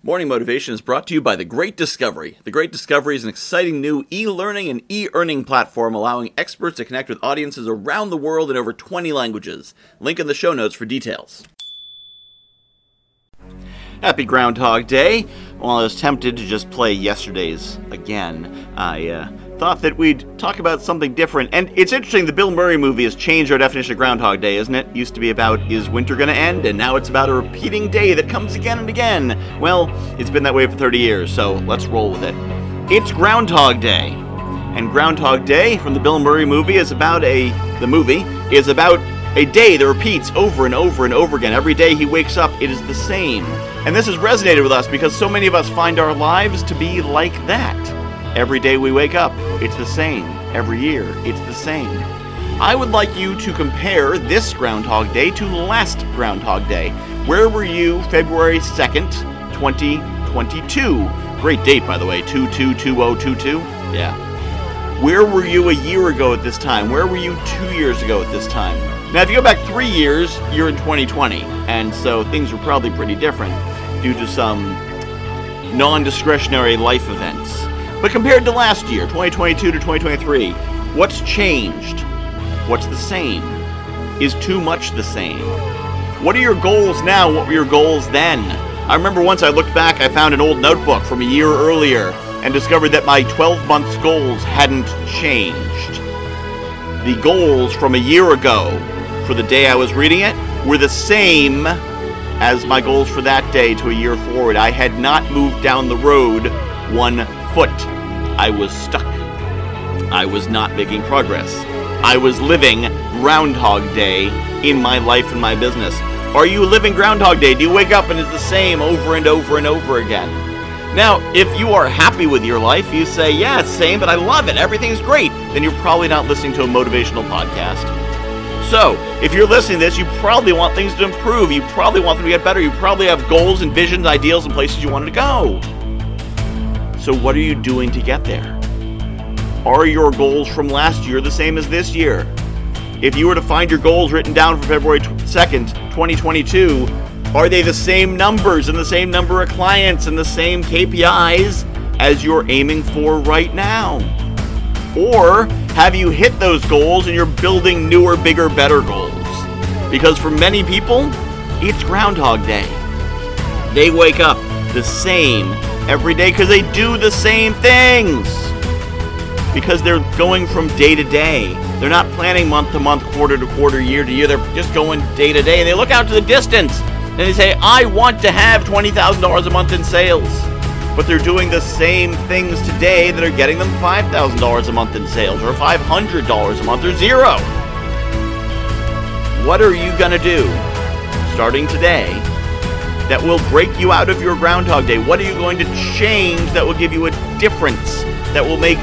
Morning Motivation is brought to you by The Great Discovery. The Great Discovery is an exciting new e learning and e earning platform allowing experts to connect with audiences around the world in over 20 languages. Link in the show notes for details. Happy Groundhog Day! While I was tempted to just play yesterday's again, I uh, thought that we'd talk about something different. And it's interesting, the Bill Murray movie has changed our definition of Groundhog Day, isn't it? Used to be about, is winter gonna end? And now it's about a repeating day that comes again and again. Well, it's been that way for 30 years, so let's roll with it. It's Groundhog Day. And Groundhog Day from the Bill Murray movie is about a, the movie, is about a day that repeats over and over and over again. Every day he wakes up, it is the same. And this has resonated with us because so many of us find our lives to be like that. Every day we wake up, it's the same. Every year, it's the same. I would like you to compare this Groundhog Day to last Groundhog Day. Where were you February 2nd, 2022? Great date, by the way, 222022. Yeah. Where were you a year ago at this time? Where were you two years ago at this time? Now, if you go back three years, you're in 2020, and so things were probably pretty different due to some non discretionary life events. But compared to last year, 2022 to 2023, what's changed? What's the same? Is too much the same? What are your goals now? What were your goals then? I remember once I looked back, I found an old notebook from a year earlier and discovered that my 12 months goals hadn't changed. The goals from a year ago, for the day I was reading it, were the same as my goals for that day to a year forward. I had not moved down the road one foot. I was stuck. I was not making progress. I was living Groundhog Day in my life and my business. Are you living Groundhog Day? Do you wake up and it's the same over and over and over again? Now, if you are happy with your life, you say, yeah, it's same, but I love it, everything's great, then you're probably not listening to a motivational podcast. So, if you're listening to this, you probably want things to improve. You probably want them to get better. You probably have goals and visions, ideals, and places you wanted to go. So, what are you doing to get there? Are your goals from last year the same as this year? If you were to find your goals written down for February 2nd, 2022, are they the same numbers and the same number of clients and the same KPIs as you're aiming for right now? Or have you hit those goals and you're building newer, bigger, better goals? Because for many people, it's Groundhog Day. They wake up the same every day because they do the same things. Because they're going from day to day. They're not planning month to month, quarter to quarter, year to year. They're just going day to day. And they look out to the distance and they say, I want to have $20,000 a month in sales. But they're doing the same things today that are getting them $5,000 a month in sales, or $500 a month, or zero. What are you going to do starting today that will break you out of your Groundhog Day? What are you going to change that will give you a difference that will make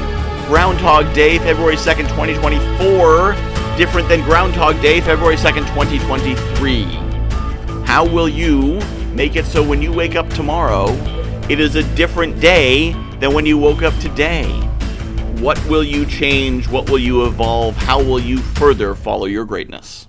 Groundhog Day, February 2nd, 2024, different than Groundhog Day, February 2nd, 2023? How will you make it so when you wake up tomorrow, it is a different day than when you woke up today? What will you change? What will you evolve? How will you further follow your greatness?